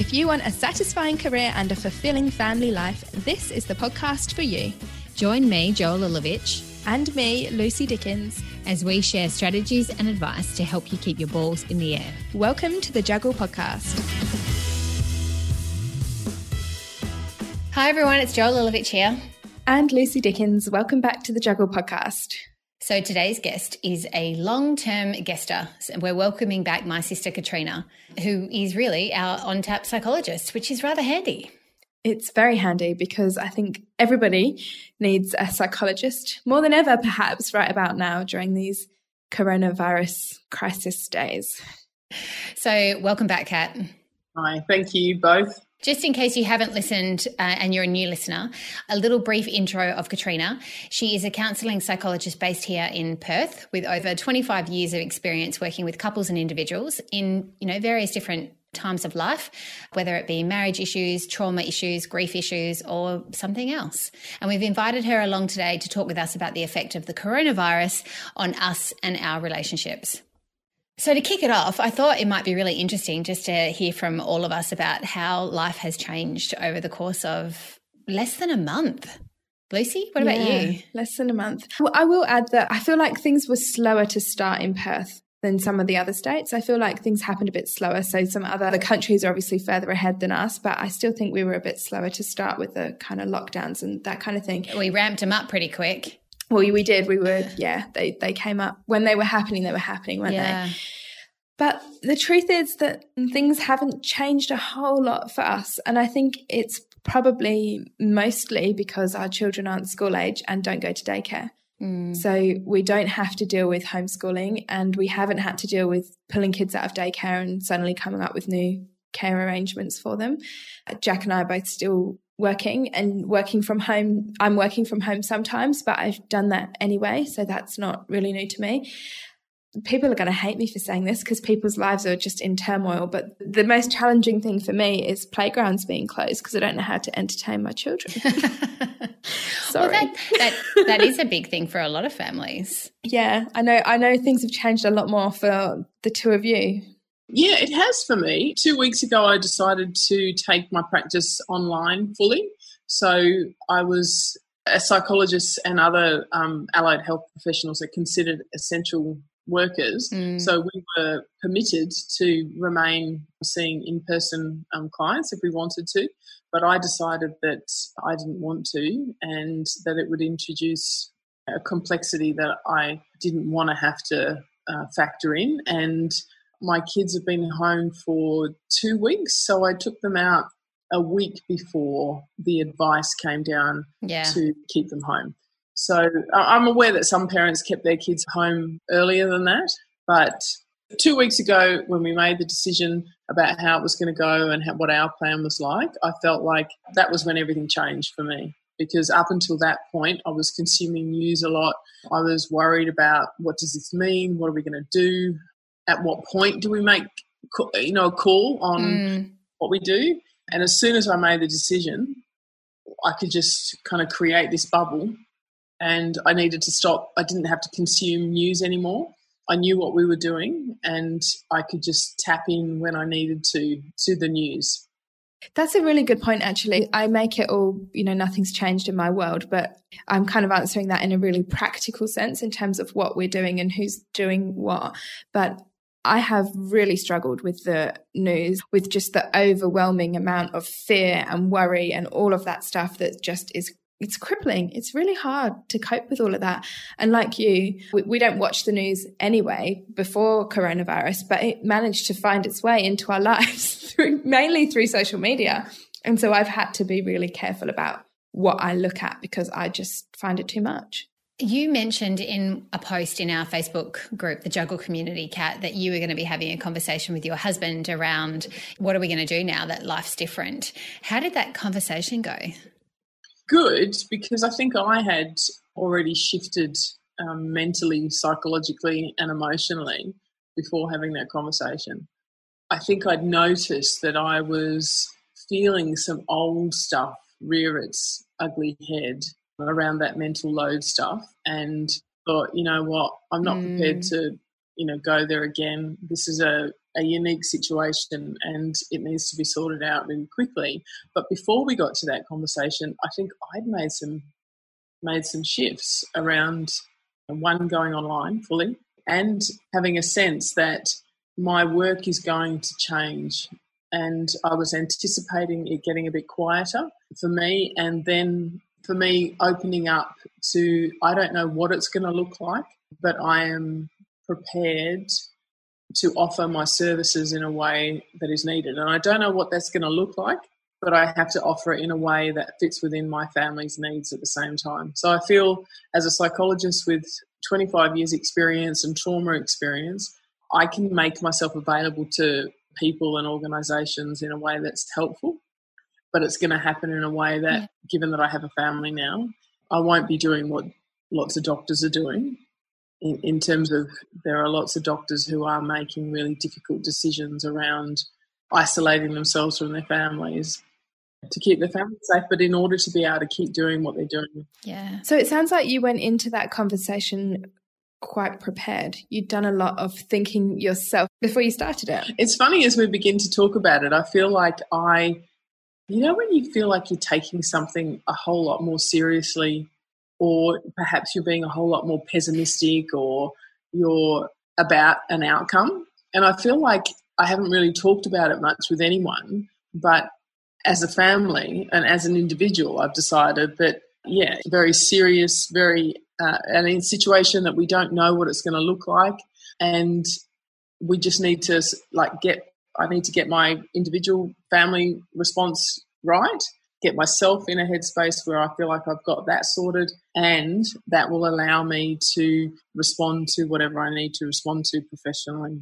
If you want a satisfying career and a fulfilling family life, this is the podcast for you. Join me, Joel Lilovich, And me, Lucy Dickens. as we share strategies and advice to help you keep your balls in the air. Welcome to the Juggle Podcast. Hi, everyone. It's Joel Lilovich here. And Lucy Dickens, welcome back to the Juggle Podcast. So today's guest is a long-term guester. So We're welcoming back my sister Katrina, who is really our on-tap psychologist, which is rather handy. It's very handy because I think everybody needs a psychologist more than ever, perhaps, right about now during these coronavirus crisis days. So welcome back, Kat. Hi, thank you both. Just in case you haven't listened uh, and you're a new listener, a little brief intro of Katrina. She is a counselling psychologist based here in Perth with over 25 years of experience working with couples and individuals in, you know, various different times of life, whether it be marriage issues, trauma issues, grief issues, or something else. And we've invited her along today to talk with us about the effect of the coronavirus on us and our relationships. So, to kick it off, I thought it might be really interesting just to hear from all of us about how life has changed over the course of less than a month. Lucy, what about Yeah, you? Less than a month. Well, I will add that I feel like things were slower to start in Perth than some of the other states. I feel like things happened a bit slower. So some other the countries are obviously further ahead than us, but I still think we were a bit slower to start with the kind of lockdowns and that kind of thing. We ramped them up pretty quick. Well, we did. We were, yeah, they, they came up when they were happening, they were happening, weren't Yeah. they? But the truth is that things haven't changed a whole lot for us. And I think it's probably mostly because our children aren't school age and don't go to daycare. Mm. So we don't have to deal with homeschooling and we haven't had to deal with pulling kids out of daycare and suddenly coming up with new care arrangements for them. Jack and I are both still working and working from home. I'm working from home sometimes, but I've done that anyway. So that's not really new to me. People are going to hate me for saying this because people's lives are just in turmoil. But the most challenging thing for me is playgrounds being closed because I don't know how to entertain my children. Well, Sorry. that, that, that is a big thing for a lot of families. Yeah, I know. I know things have changed a lot more for the two of you. Yeah, it has for me. Two weeks ago, I decided to take my practice online fully. So I was a psychologist and other um, allied health professionals are considered essential workers. Mm. So we were permitted to remain seeing in person um, clients if we wanted to. But I decided that I didn't want to and that it would introduce a complexity that I didn't want to have to uh, factor in. And my kids have been home for two weeks, so I took them out a week before the advice came down Yeah. to keep them home. So I'm aware that some parents kept their kids home earlier than that, but two weeks ago when we made the decision about how it was going to go and how, what our plan was like, I felt like that was when everything changed for me. Because up until that point, I was consuming news a lot. I was worried about what does this mean? What are we going to do? At what point do we make, you know, a call on Mm. what we do. And as soon as I made the decision, I could just kind of create this bubble and I needed to stop. I didn't have to consume news anymore. I knew what we were doing and I could just tap in when I needed to to the news. That's a really good point, actually. I make it all, you know, nothing's changed in my world, but I'm kind of answering that in a really practical sense in terms of what we're doing and who's doing what. But I have really struggled with the news, with just the overwhelming amount of fear and worry and all of that stuff that just is. It's crippling. It's really hard to cope with all of that. And like you, we, we don't watch the news anyway before coronavirus, but it managed to find its way into our lives through mainly through social media. And so I've had to be really careful about what I look at because I just find it too much. You mentioned in a post in our Facebook group, the Juggle Community Kat, that you were going to be having a conversation with your husband around what are we going to do now that life's different. How did that conversation go? Good because I think I had already shifted um, mentally, psychologically, and emotionally before having that conversation. I think I'd noticed that I was feeling some old stuff rear its ugly head around that mental load stuff and thought, you know what, I'm not prepared mm. to, you know, go there again. This is a a unique situation and it needs to be sorted out really quickly. But before we got to that conversation, I think I'd made some made some shifts around one going online fully and having a sense that my work is going to change. And I was anticipating it getting a bit quieter for me, and then for me opening up to I don't know what it's going to look like, but I am prepared to offer my services in a way that is needed. And I don't know what that's going to look like, but I have to offer it in a way that fits within my family's needs at the same time. So I feel as a psychologist with 25 years experience and trauma experience, I can make myself available to people and organizations in a way that's helpful, but it's going to happen in a way that, yeah. given that I have a family now, I won't be doing what lots of doctors are doing in, in terms of there are lots of doctors who are making really difficult decisions around isolating themselves from their families to keep their family safe, but in order to be able to keep doing what they're doing. Yeah. So it sounds like you went into that conversation quite prepared. You'd done a lot of thinking yourself before you started it. It's funny as we begin to talk about it, I feel like I, you know, when you feel like you're taking something a whole lot more seriously or perhaps you're being a whole lot more pessimistic or you're about an outcome. And I feel like I haven't really talked about it much with anyone, but as a family and as an individual, I've decided that, yeah, very serious, very, uh, and in a situation that we don't know what it's going to look like. And we just need to, like, get, I need to get my individual family response right get myself in a headspace where I feel like I've got that sorted, and that will allow me to respond to whatever I need to respond to professionally.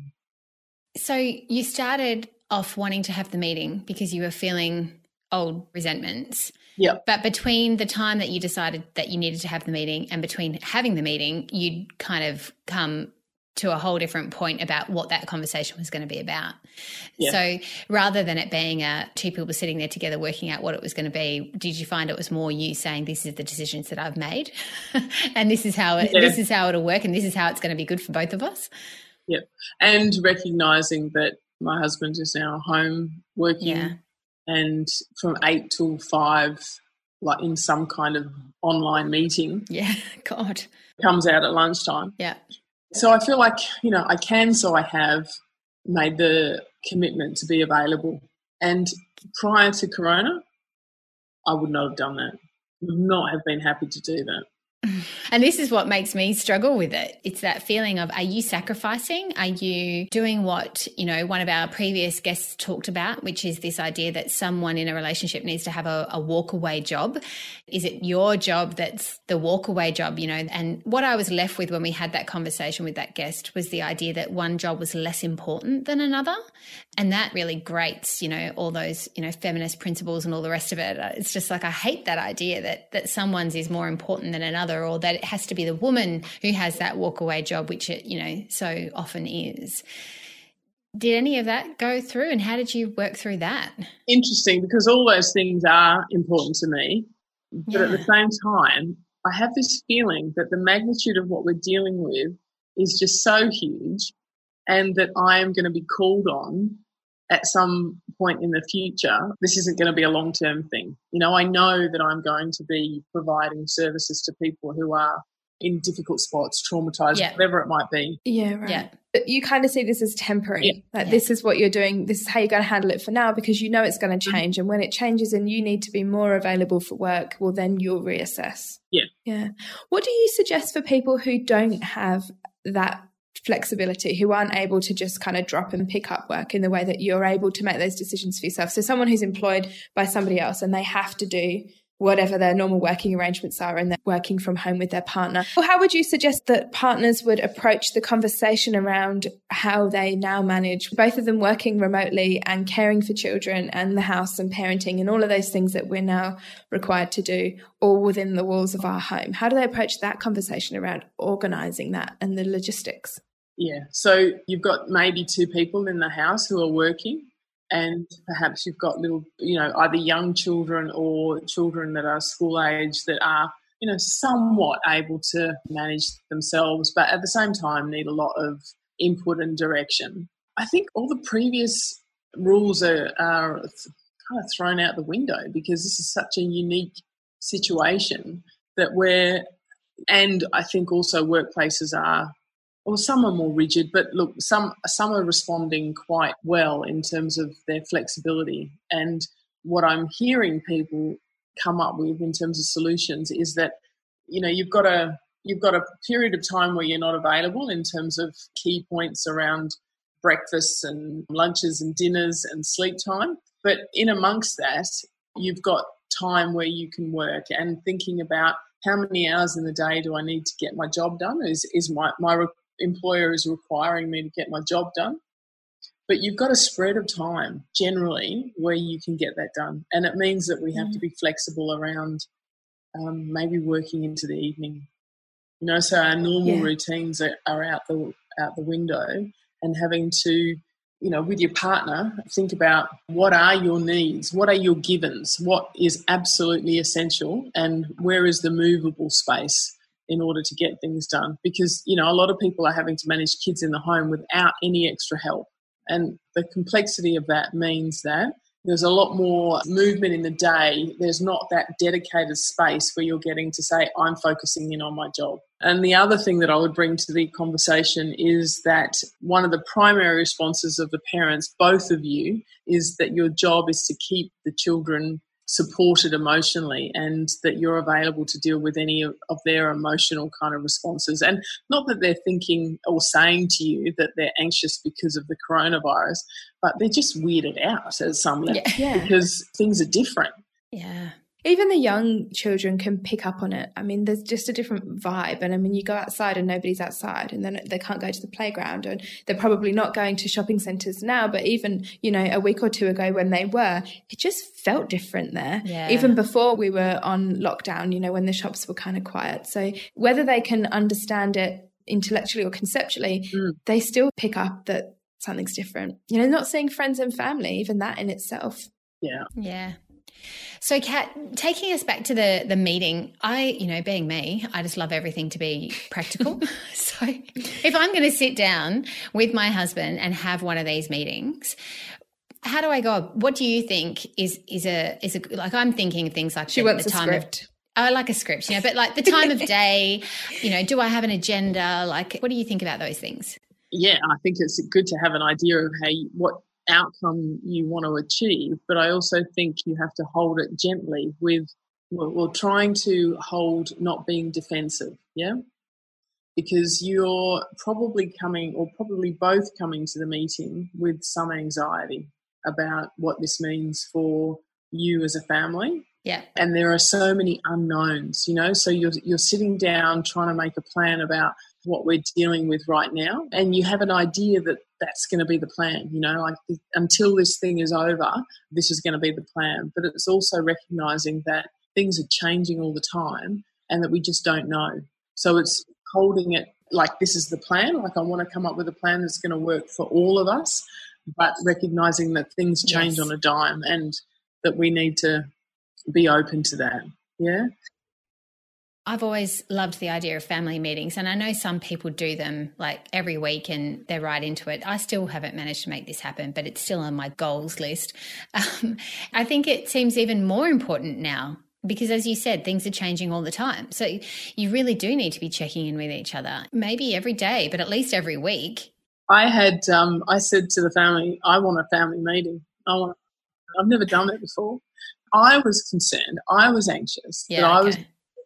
So, you started off wanting to have the meeting because you were feeling old resentments. Yeah. But between the time that you decided that you needed to have the meeting and between having the meeting, you'd kind of come to a whole different point about what that conversation was going to be about. Yeah. So rather than it being a two people sitting there together working out what it was going to be, did you find it was more you saying this is the decisions that I've made and this is how it, yeah. this is how it'll work and this is how it's going to be good for both of us? Yeah. And recognizing that my husband is now home working yeah. and from 8 till 5 like in some kind of online meeting. Yeah, God. Comes out at lunchtime. Yeah. So I feel like, you know, I can, so I have made the commitment to be available. And prior to Corona, I would not have done that. Would not have been happy to do that. And this is what makes me struggle with it. It's that feeling of are you sacrificing? Are you doing what, you know, one of our previous guests talked about, which is this idea that someone in a relationship needs to have a, a walk away job? Is it your job that's the walkaway job, you know? And what I was left with when we had that conversation with that guest was the idea that one job was less important than another. And that really grates, you know, all those, you know, feminist principles and all the rest of it. It's just like I hate that idea that that someone's is more important than another or that it has to be the woman who has that walk away job, which it, you know, so often is. Did any of that go through and how did you work through that? Interesting because all those things are important to me. But yeah. at the same time, I have this feeling that the magnitude of what we're dealing with is just so huge and that I am going to be called on at some point in the future, this isn't going to be a long term thing. You know, I know that I'm going to be providing services to people who are in difficult spots, traumatized, yeah. whatever it might be. Yeah, right. Yeah. You kind of see this as temporary. Yeah. Like yeah. this is what you're doing. This is how you're going to handle it for now because you know it's going to mm-hmm. change. Mm-hmm. And when it changes and you need to be more available for work, well, then you'll reassess. Yeah. Yeah. What do you suggest for people who don't have that flexibility who aren't able to just kind of drop and pick up work in the way that you're able to make those decisions for yourself. So someone who's employed by somebody else and they have to do whatever their normal working arrangements are and they're working from home with their partner. Well, how would you suggest that partners would approach the conversation around how they now manage both of them working remotely and caring for children and the house and parenting and all of those things that we're now required to do all within the walls of our home? How do they approach that conversation around organizing that and the logistics? Yeah, so you've got maybe two people in the house who are working and perhaps you've got little, you know, either young children or children that are school age that are, you know, somewhat able to manage themselves, but at the same time need a lot of input and direction. I think all the previous rules are, are kind of thrown out the window because this is such a unique situation that we're, and I think also workplaces are, or some are more rigid, but look, some some are responding quite well in terms of their flexibility. And what I'm hearing people come up with in terms of solutions is that you know you've got a you've got a period of time where you're not available in terms of key points around breakfasts and lunches and dinners and sleep time. But in amongst that, you've got time where you can work and thinking about how many hours in the day do I need to get my job done? Is, is my, my employer is requiring me to get my job done? But you've got a spread of time generally where you can get that done. And it means that we have mm. to be flexible around um, maybe working into the evening. You know, so our normal yeah. routines are, are out the out the window and having to you know, with your partner, think about what are your needs, what are your givens, what is absolutely essential, and where is the movable space in order to get things done. Because, you know, a lot of people are having to manage kids in the home without any extra help. And the complexity of that means that there's a lot more movement in the day. There's not that dedicated space where you're getting to say, I'm focusing in on my job. And the other thing that I would bring to the conversation is that one of the primary responses of the parents, both of you, is that your job is to keep the children supported emotionally and that you're available to deal with any of, of, their emotional kind of responses. And not that they're thinking or saying to you that they're anxious because of the coronavirus, but they're just weirded out at some level yeah. because things are different. Yeah even the young children can pick up on it. I mean, there's just a different vibe. And I mean, you go outside and nobody's outside, and then they can't go to the playground, and they're probably not going to shopping centres now. But even, you know, a week or two ago when they were, it just felt different there. Yeah. Even before we were on lockdown, you know, when the shops were kind of quiet. So whether they can understand it intellectually or conceptually, mm. they still pick up that something's different. You know, not seeing friends and family, even that in itself. Yeah. Yeah. So, Kat, taking us back to the the meeting, I, you know, being me, I just love everything to be practical. so, if I'm going to sit down with my husband and have one of these meetings, how do I go? What do you think is is a is a like? I'm thinking things like she the, wants the time script. Of, I like a script, you know, but like the time of day, you know, do I have an agenda? Like, what do you think about those things? Yeah, I think it's good to have an idea of how you, what outcome you want to achieve, but I also think you have to hold it gently with, well, well trying to hold not being defensive, yeah? Because you're probably coming, or probably both coming to the meeting with some anxiety about what this means for you as a family. Yeah. And there are so many unknowns, you know, so you're, you're sitting down trying to make a plan about what we're dealing with right now. And you have an idea that that's going to be the plan, you know, like until this thing is over, this is going to be the plan. But it's also recognizing that things are changing all the time and that we just don't know. So it's holding it like this is the plan, like I want to come up with a plan that's going to work for all of us, but recognizing that things change yes. on a dime and that we need to be open to that. Yeah. I've always loved the idea of family meetings, and I know some people do them like every week and they're right into it. I still haven't managed to make this happen, but it's still on my goals list. Um, I think it seems even more important now because, as you said, things are changing all the time. So you really do need to be checking in with each other, maybe every day, but at least every week. I had, um, I said to the family, I want a family meeting. I want, I've never done it before. I was concerned. I was anxious. Yeah, that okay. I was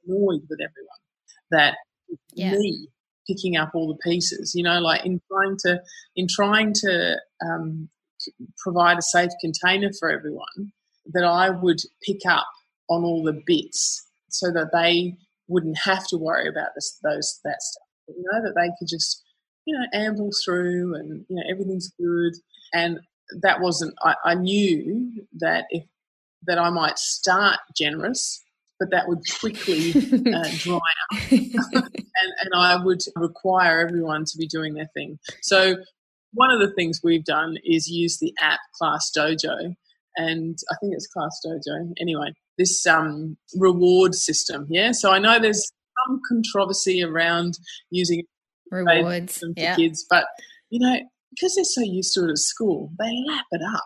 annoyed with everyone that yeah. me picking up all the pieces you know like in trying to in trying to um, provide a safe container for everyone that i would pick up on all the bits so that they wouldn't have to worry about this those that stuff you know that they could just you know amble through and you know everything's good and that wasn't I, I knew that if that i might start generous but that would quickly uh, dry up. and, and I would require everyone to be doing their thing. So, one of the things we've done is use the app Class Dojo, and I think it's Class Dojo. Anyway, this um, reward system. Yeah, so I know there's some controversy around using rewards for yeah. kids, but you know because they're so used to it at school, they lap it up.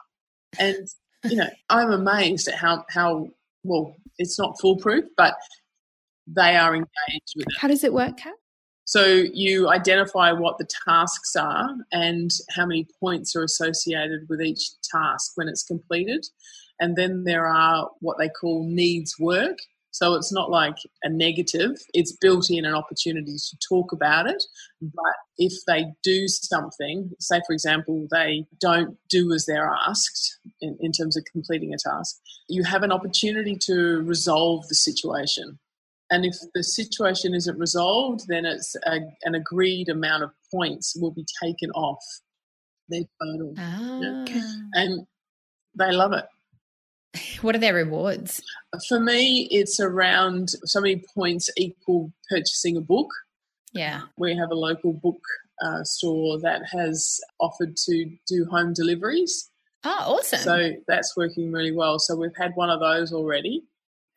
And, you know, I'm amazed at how, how well, it's not foolproof, but they are engaged with it. How does it work, Kat? So you identify what the tasks are and how many points are associated with each task when it's completed. And then there are what they call needs work. So it's not like a negative, it's built in an opportunity to talk about it. But if they do something, say for example, they don't do as they're asked in, in terms of completing a task, you have an opportunity to resolve the situation. And if the situation isn't resolved, then it's a, an agreed amount of points will be taken off their total. Ah. Yeah. And they love it. What are their rewards? For me, it's around so many points equal purchasing a book. Yeah. We have a local book uh, store that has offered to do home deliveries. Oh, awesome. So that's working really well. So we've had one of those already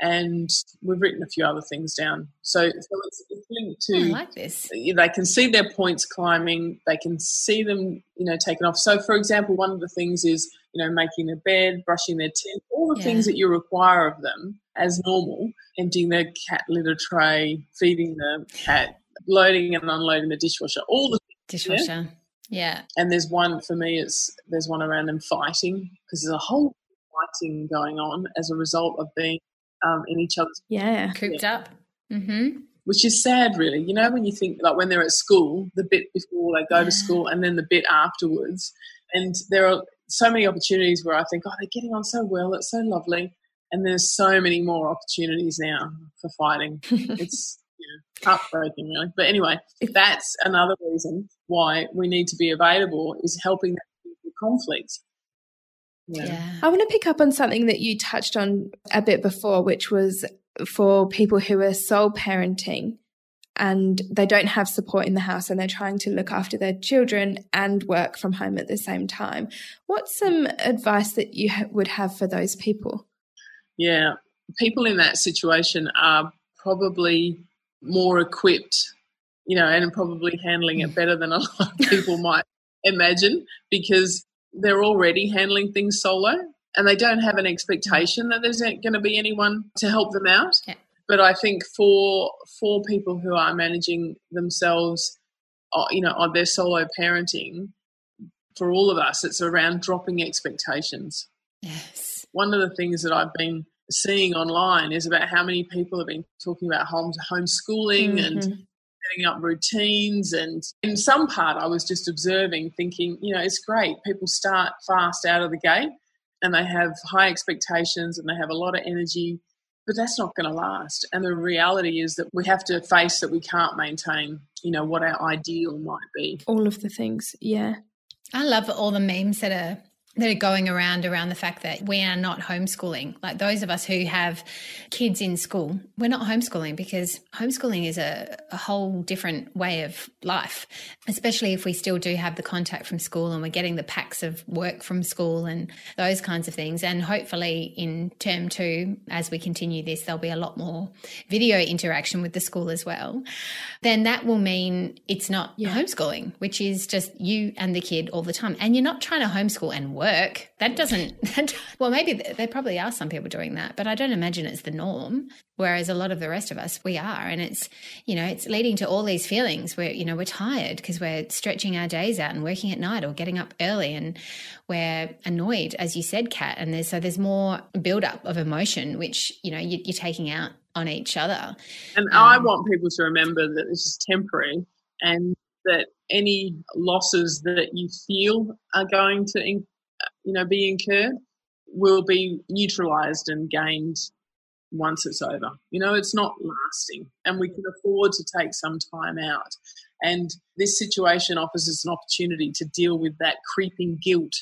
and we've written a few other things down. So, so it's, it's linked to. Oh, I like this. They can see their points climbing. They can see them, you know, taken off. So, for example, one of the things is, you know, making their bed, brushing their teeth, all the yeah. things that you require of them as normal. Emptying their cat litter tray, feeding the cat, loading and unloading the dishwasher, all the dishwasher. Yeah. yeah. And there's one for me. It's there's one around them fighting because there's a whole fighting going on as a result of being um, in each other's yeah cooped yeah. up. Mm-hmm. Which is sad, really. You know, when you think like when they're at school, the bit before they go yeah. to school, and then the bit afterwards, and there are so many opportunities where I think, oh, they're getting on so well. It's so lovely, and there's so many more opportunities now for fighting. it's you know, heartbreaking, really. But anyway, if that's another reason why we need to be available is helping them with conflict yeah. yeah. I want to pick up on something that you touched on a bit before, which was for people who are sole parenting and they don't have support in the house and they're trying to look after their children and work from home at the same time. What's some advice that you ha- would have for those people? Yeah, people in that situation are probably more equipped, you know, and probably handling it better than a lot of people might imagine because they're already handling things solo and they don't have an expectation that there's going to be anyone to help them out. Yeah. But I think for for people who are managing themselves, uh, you know, on their solo parenting, for all of us, it's around dropping expectations. Yes. One of the things that I've been seeing online is about how many people have been talking about home homeschooling mm-hmm. and setting up routines. And in some part, I was just observing, thinking, you know, it's great. People start fast out of the gate and they have high expectations and they have a lot of energy, but that's not going to last. And the reality is that we have to face that we can't maintain, you know, what our ideal might be. All of the things, yeah. I love all the memes that are that are going around around the fact that we are not homeschooling. Like those of us who have kids in school, we're not homeschooling because homeschooling is a, a, whole different way of life, especially if we still do have the contact from school and we're getting the packs of work from school and those kinds of things. And hopefully in term two, as we continue this, there'll be a lot more video interaction with the school as well. Then that will mean it's not yeah. homeschooling, which is just you and the kid all the time. And you're not trying to homeschool and work work. That doesn't, well, maybe there probably are some people doing that, but I don't imagine it's the norm. Whereas a lot of the rest of us, we are. And it's, you know, it's leading to all these feelings where, you know, we're tired because we're stretching our days out and working at night or getting up early and we're annoyed, as you said, Kat. And there's, so there's more buildup of emotion, which, you know, you, you're taking out on each other. And um, I want people to remember that this is temporary and that any losses that you feel are going to you know, be incurred will be neutralized and gained once it's over. You know, it's not lasting and we can afford to take some time out. And this situation offers us an opportunity to deal with that creeping guilt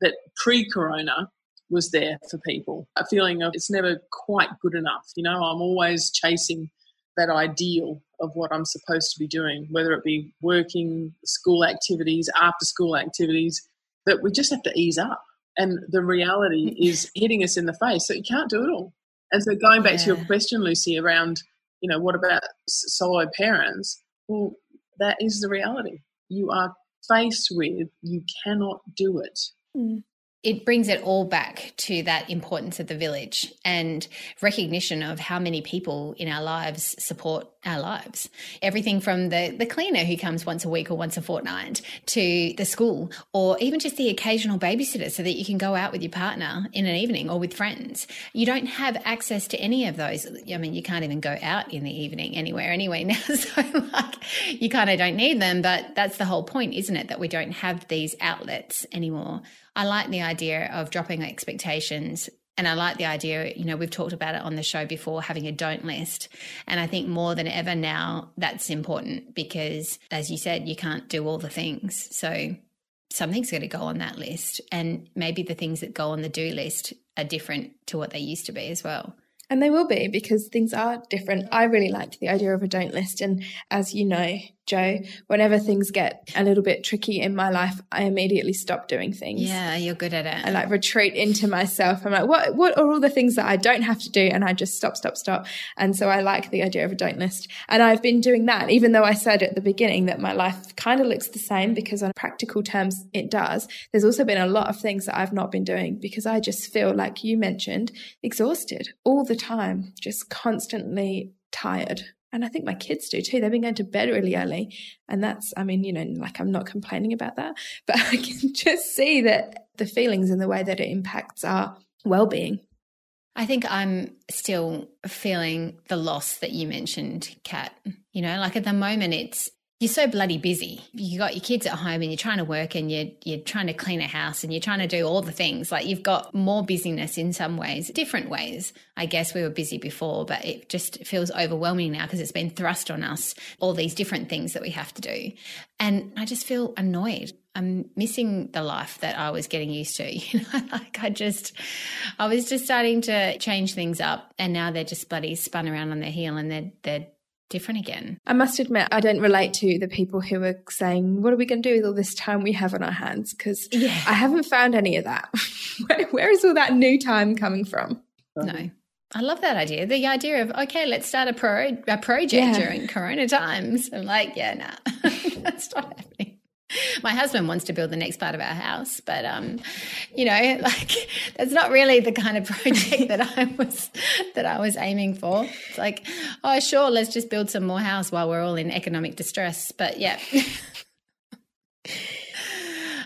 that pre corona was there for people. A feeling of it's never quite good enough. You know, I'm always chasing that ideal of what I'm supposed to be doing, whether it be working, school activities, after school activities, that we just have to ease up. And the reality is hitting us in the face So you can't do it all. And so going back yeah. to your question, Lucy, around, you know, what about solo parents? Well, that is the reality. You are faced with, you cannot do it. Mm it brings it all back to that importance of the village and recognition of how many people in our lives support our lives. Everything from the, the cleaner who comes once a week or once a fortnight to the school, or even just the occasional babysitter so that you can go out with your partner in an evening or with friends. You don't have access to any of those. I mean, you can't even go out in the evening anywhere anyway now. So, like, you kind of don't need them, but that's the whole point, isn't it? That we don't have these outlets anymore. I like the idea of dropping expectations. And I like the idea, you know, we've talked about it on the show before, having a don't list. And I think more than ever now, that's important because, as you said, you can't do all the things. So something's going to go on that list. And maybe the things that go on the do list are different to what they used to be as well. And they will be because things are different. I really liked the idea of a don't list. And as you know, Jo, whenever things get a little bit tricky in my life, I immediately stop doing things. Yeah, you're good at it. I like retreat into myself. I'm like, what what are all the things that I don't have to do? And I just stop, stop, stop. And so I like the idea of a don't list. And I've been doing that, even though I said at the beginning that my life kind of looks the same because on practical terms it does. There's also been a lot of things that I've not been doing because I just feel like you mentioned, exhausted all the time, just constantly tired and I think my kids do too. They've been going to bed really early. And that's, I mean, you know, like I'm not complaining about that, but I can just see that the feelings and the way that it impacts our well being. I think I'm still feeling the loss that you mentioned, Kat. You know, like at the moment, it's you're so bloody busy. You got your kids at home and you're trying to work and you're you're trying to clean a house and you're trying to do all the things. Like you've got more busyness in some ways, different ways. I guess we were busy before, but it just feels overwhelming now because it's been thrust on us all these different things that we have to do. And I just feel annoyed. I'm missing the life that I was getting used to. You know, like I just, I was just starting to change things up, and now they're just bloody spun around on their heel, and they're they're different again. I must admit, I don't relate to the people who are saying, What are we going to do with all this time we have on our hands? Because yeah. I haven't found any of that. where, where is all that new time coming from? Uh-huh. No. I love that idea. The idea of, okay, let's start a, pro- a project yeah. during Corona times. I'm like, yeah, nah, that's not happening. my husband wants to build the next part of our house but um you know like that's not really the kind of project that i was that i was aiming for. It's like oh sure let's just build some more house while we're all in economic distress but yeah.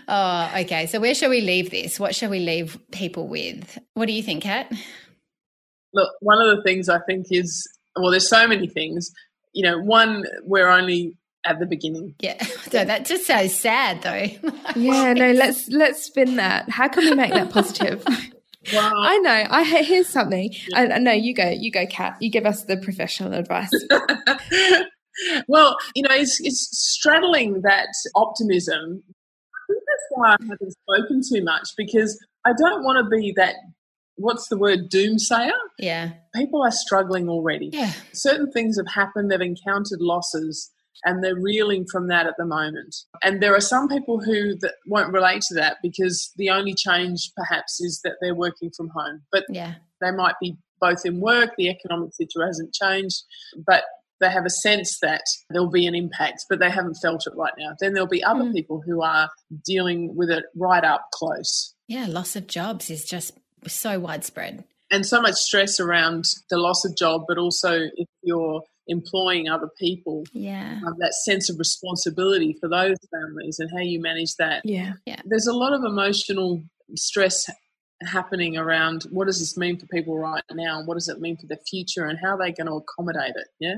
Oh okay so where shall we leave this? What shall we leave people with? What do you think kat? Look one of the things i think is well there's so many things. You know one we're only at the beginning. Yeah, so that just sounds sad though. yeah, no, let's let's spin that. How can we make that positive? Well, I know. I here's something. Yeah. I, know you go. You go, Kat. You give us the professional advice. well, you know, it's, it's straddling that optimism. I think that's why I haven't spoken too much because I don't want to be that. What's the word? Doomsayer. Yeah. People are struggling already. Yeah. Certain things have happened. They've encountered losses and they're reeling from that at the moment. And there are some people who that won't relate to that because the only change perhaps is that they're working from home. But yeah. they might be both in work, the economic situation hasn't changed, but they have a sense that there'll be an impact, but they haven't felt it right now. Then there'll be other mm. people who are dealing with it right up close. Yeah, loss of jobs is just so widespread. And so much stress around the loss of job, but also if you're employing other people. Yeah. Um, that sense of responsibility for those families and how you manage that. Yeah. Yeah. There's a lot of emotional stress happening around what does this mean for people right now and what does it mean for the future and how are they going to accommodate it yeah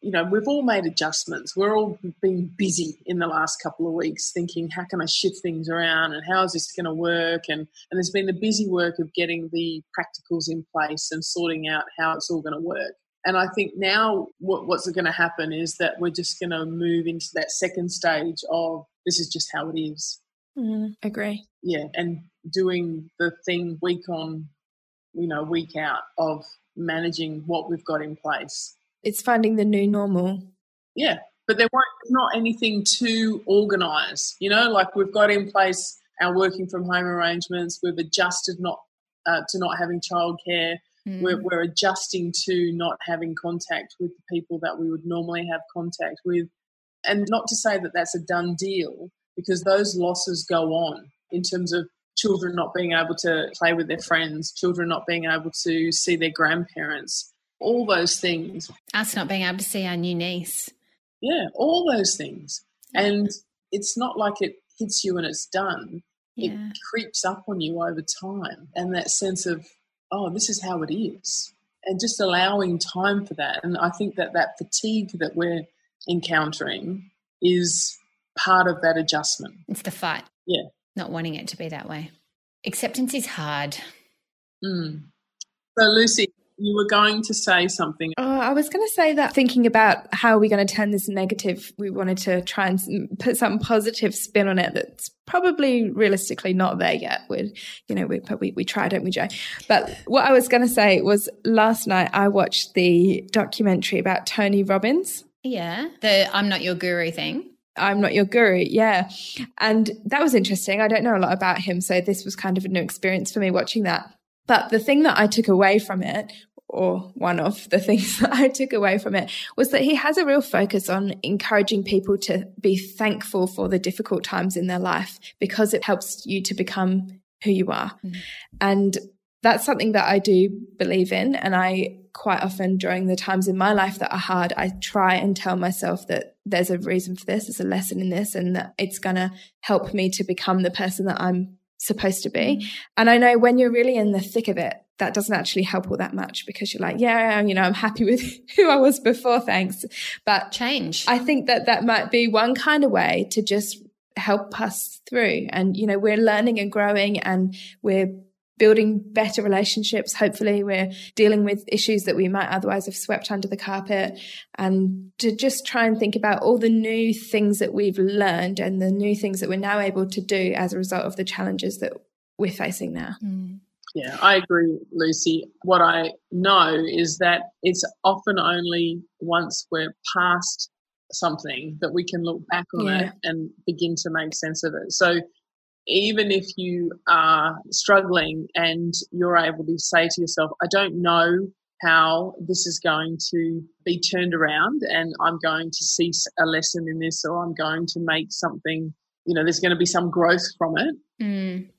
you know we've all made adjustments we're all been busy in the last couple of weeks thinking how can i shift things around and how is this going to work and and there's been the busy work of getting the practicals in place and sorting out how it's all going to work and I think now what, what's going to happen is that we're just going to move into that second stage of this is just how it is. Mm, agree. Yeah, and doing the thing week on, you know, week out of managing what we've got in place. It's finding the new normal. Yeah, but there won't not anything to organise. You know, like we've got in place our working from home arrangements. We've adjusted not uh, to not having childcare. Mm. We're, we're adjusting to not having contact with the people that we would normally have contact with. And not to say that that's a done deal, because those losses go on in terms of children not being able to play with their friends, children not being able to see their grandparents, all those things. Us not being able to see our new niece. Yeah, all those things. And it's not like it hits you and it's done. Yeah. It creeps up on you over time. And that sense of, oh, this is how it is. And just allowing time for that. And I think that that fatigue that we're encountering is part of that adjustment. It's the fight. Yeah. Not wanting it to be that way. Acceptance is hard. Mm. So, Lucy, you were going to say something. Oh, I was going to say that thinking about how are we going to turn this negative, we wanted to try and put some positive spin on it that's probably realistically not there yet. We, you know, we, we, we try, don't we, Jo? But what I was going to say was last night I watched the documentary about Tony Robbins. Yeah, the I'm Not Your Guru thing. I'm not your guru. Yeah. And that was interesting. I don't know a lot about him. So this was kind of a new experience for me watching that. But the thing that I took away from it or one of the things that I took away from it was that he has a real focus on encouraging people to be thankful for the difficult times in their life because it helps you to become who you are. Mm. And that's something that I do believe in. And I quite often during the times in my life that are hard, I try and tell myself that there's a reason for this, there's a lesson in this, and that it's going to help me to become the person that I'm supposed to be. Mm. And I know when you're really in the thick of it, that doesn't actually help all that much because you're like, yeah, you know, I'm happy with who I was before, thanks. But change. I think that that might be one kind of way to just help us through. And, you know, we're learning and growing and we're building better relationships. Hopefully, we're dealing with issues that we might otherwise have swept under the carpet. And to just try and think about all the new things that we've learned and the new things that we're now able to do as a result of the challenges that we're facing now. Mm. Yeah, I agree, Lucy. What I know is that it's often only once we're past something that we can look back on yeah. it and begin to make sense of it. So even if you are struggling and you're able to say to yourself, I don't know how this is going to be turned around and I'm going to see a lesson in this or I'm going to make something, you know, there's going to be some growth from it. Mm.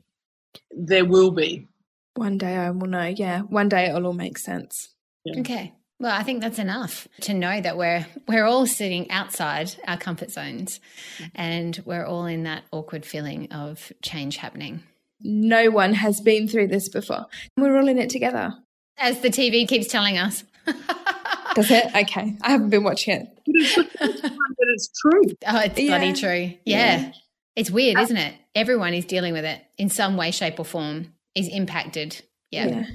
There will be. One day I will know. Yeah, one day it'll all make sense. Yeah. Okay. Well, I think that's enough to know that we're we're all sitting outside our comfort zones and we're all in that awkward feeling of change happening. No one has been through this before. We're all in it together. As the TV keeps telling us. Does it? Okay. I haven't been watching it. but it's true. Oh, it's yeah. bloody true. Yeah. yeah. It's weird, uh, isn't it? Everyone is dealing with it in some way, shape, or form is impacted. Yeah. yeah.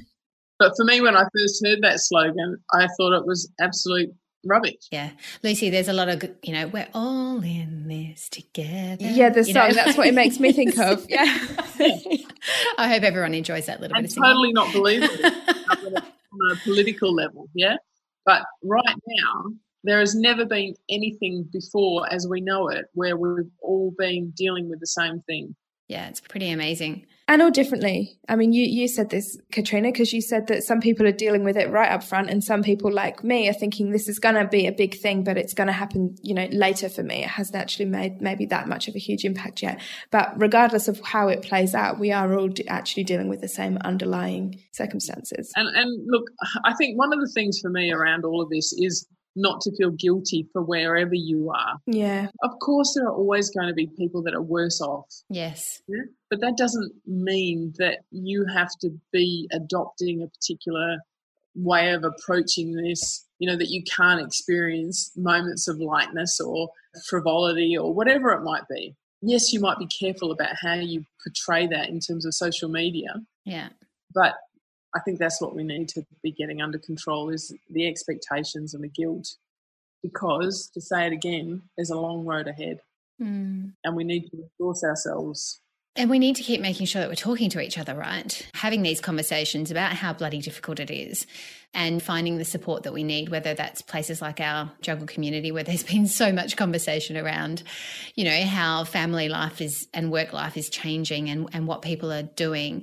But for me, when I first heard that slogan, I thought it was absolute rubbish. Yeah. Lucy, there's a lot of, you know, we're all in this together. Yeah, the song, know? that's what it makes me think of. Yeah. I hope everyone enjoys that little and bit. totally not believable on a political level. Yeah. But right now, there has never been anything before as we know it where we've all been dealing with the same thing. Yeah, it's pretty amazing and all differently. I mean, you, you said this, Katrina, because you said that some people are dealing with it right up front, and some people like me are thinking this is going to be a big thing, but it's going to happen, you know, later for me. It hasn't actually made maybe that much of a huge impact yet. But regardless of how it plays out, we are all actually dealing with the same underlying circumstances. And, and look, I think one of the things for me around all of this is not to feel guilty for wherever you are. Yeah. Of course, there are always going to be people that are worse off. Yes. Yeah? But that doesn't mean that you have to be adopting a particular way of approaching this, you know, that you can't experience moments of lightness or frivolity or whatever it might be. Yes, you might be careful about how you portray that in terms of social media. Yeah. But I think that's what we need to be getting under control is the expectations and the guilt. Because to say it again, there's a long road ahead. Mm. And we need to resource ourselves. And we need to keep making sure that we're talking to each other, right? Having these conversations about how bloody difficult it is and finding the support that we need, whether that's places like our juggle community where there's been so much conversation around, you know, how family life is and work life is changing and, and what people are doing,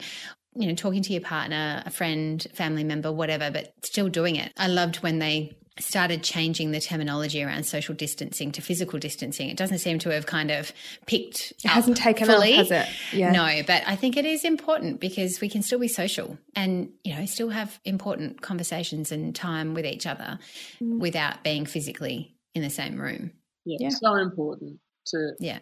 you know, talking to your partner, a friend, family member, whatever, but still doing it. I loved when they started changing the terminology around social distancing to physical distancing. It doesn't seem to have kind of picked. It hasn't taken fully. off, has it? Yeah. No, but I think it is important because we can still be social and you know still have important conversations and time with each other mm. without being physically in the same room. Yeah, yeah. so important to yeah.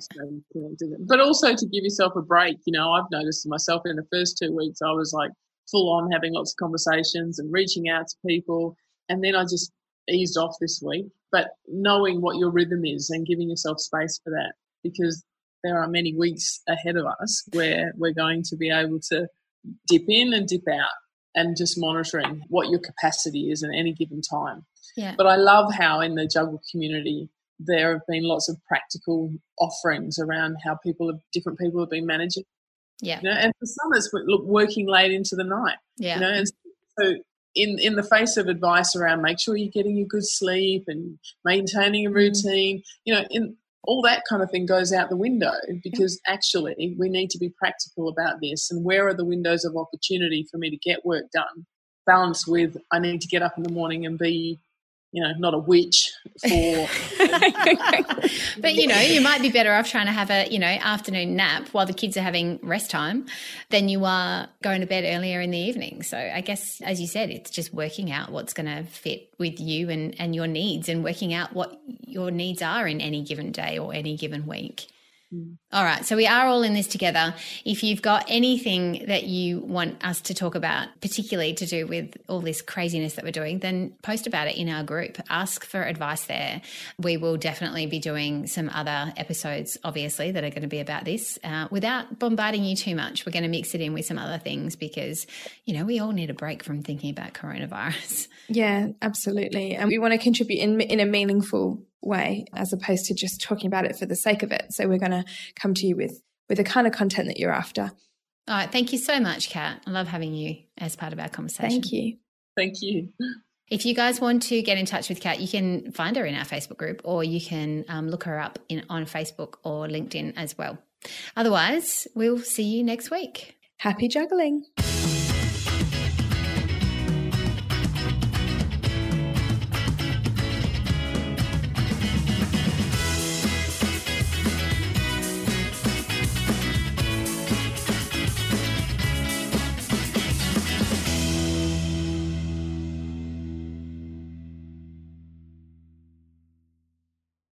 But also to give yourself a break. You know, I've noticed myself in the first two weeks, I was like full on having lots of conversations and reaching out to people. And then I just eased off this week. But knowing what your rhythm is and giving yourself space for that, because there are many weeks ahead of us where we're going to be able to dip in and dip out and just monitoring what your capacity is at any given time. Yeah. But I love how in the juggle community there have been lots of practical offerings around how people have different people have been managing. Yeah. You know, and for some it's look working late into the night. Yeah. You know, and so in in the face of advice around make sure you're getting a good sleep and maintaining a mm. routine, you know, in all that kind of thing goes out the window because actually we need to be practical about this and where are the windows of opportunity for me to get work done balanced with I need to get up in the morning and be you know, not a witch for. but you know, you might be better off trying to have a you know afternoon nap while the kids are having rest time, than you are going to bed earlier in the evening. So I guess, as you said, it's just working out what's going to fit with you and and your needs, and working out what your needs are in any given day or any given week. Mm. All right. So we are all in this together. If you've got anything that you want us to talk about, particularly to do with all this craziness that we're doing, then post about it in our group. Ask for advice there. We will definitely be doing some other episodes, obviously, that are going to be about this uh, without bombarding you too much. We're going to mix it in with some other things because, you know, we all need a break from thinking about coronavirus. Yeah, absolutely. And we want to contribute in, in a meaningful way as opposed to just talking about it for the sake of it. So we're going to come to you with with the kind of content that you're after. All right. Thank you so much, Kat. I love having you as part of our conversation. Thank you. Thank you. If you guys want to get in touch with Kat, you can find her in our Facebook group or you can um, look her up in, on Facebook or LinkedIn as well. Otherwise, we'll see you next week. Happy juggling.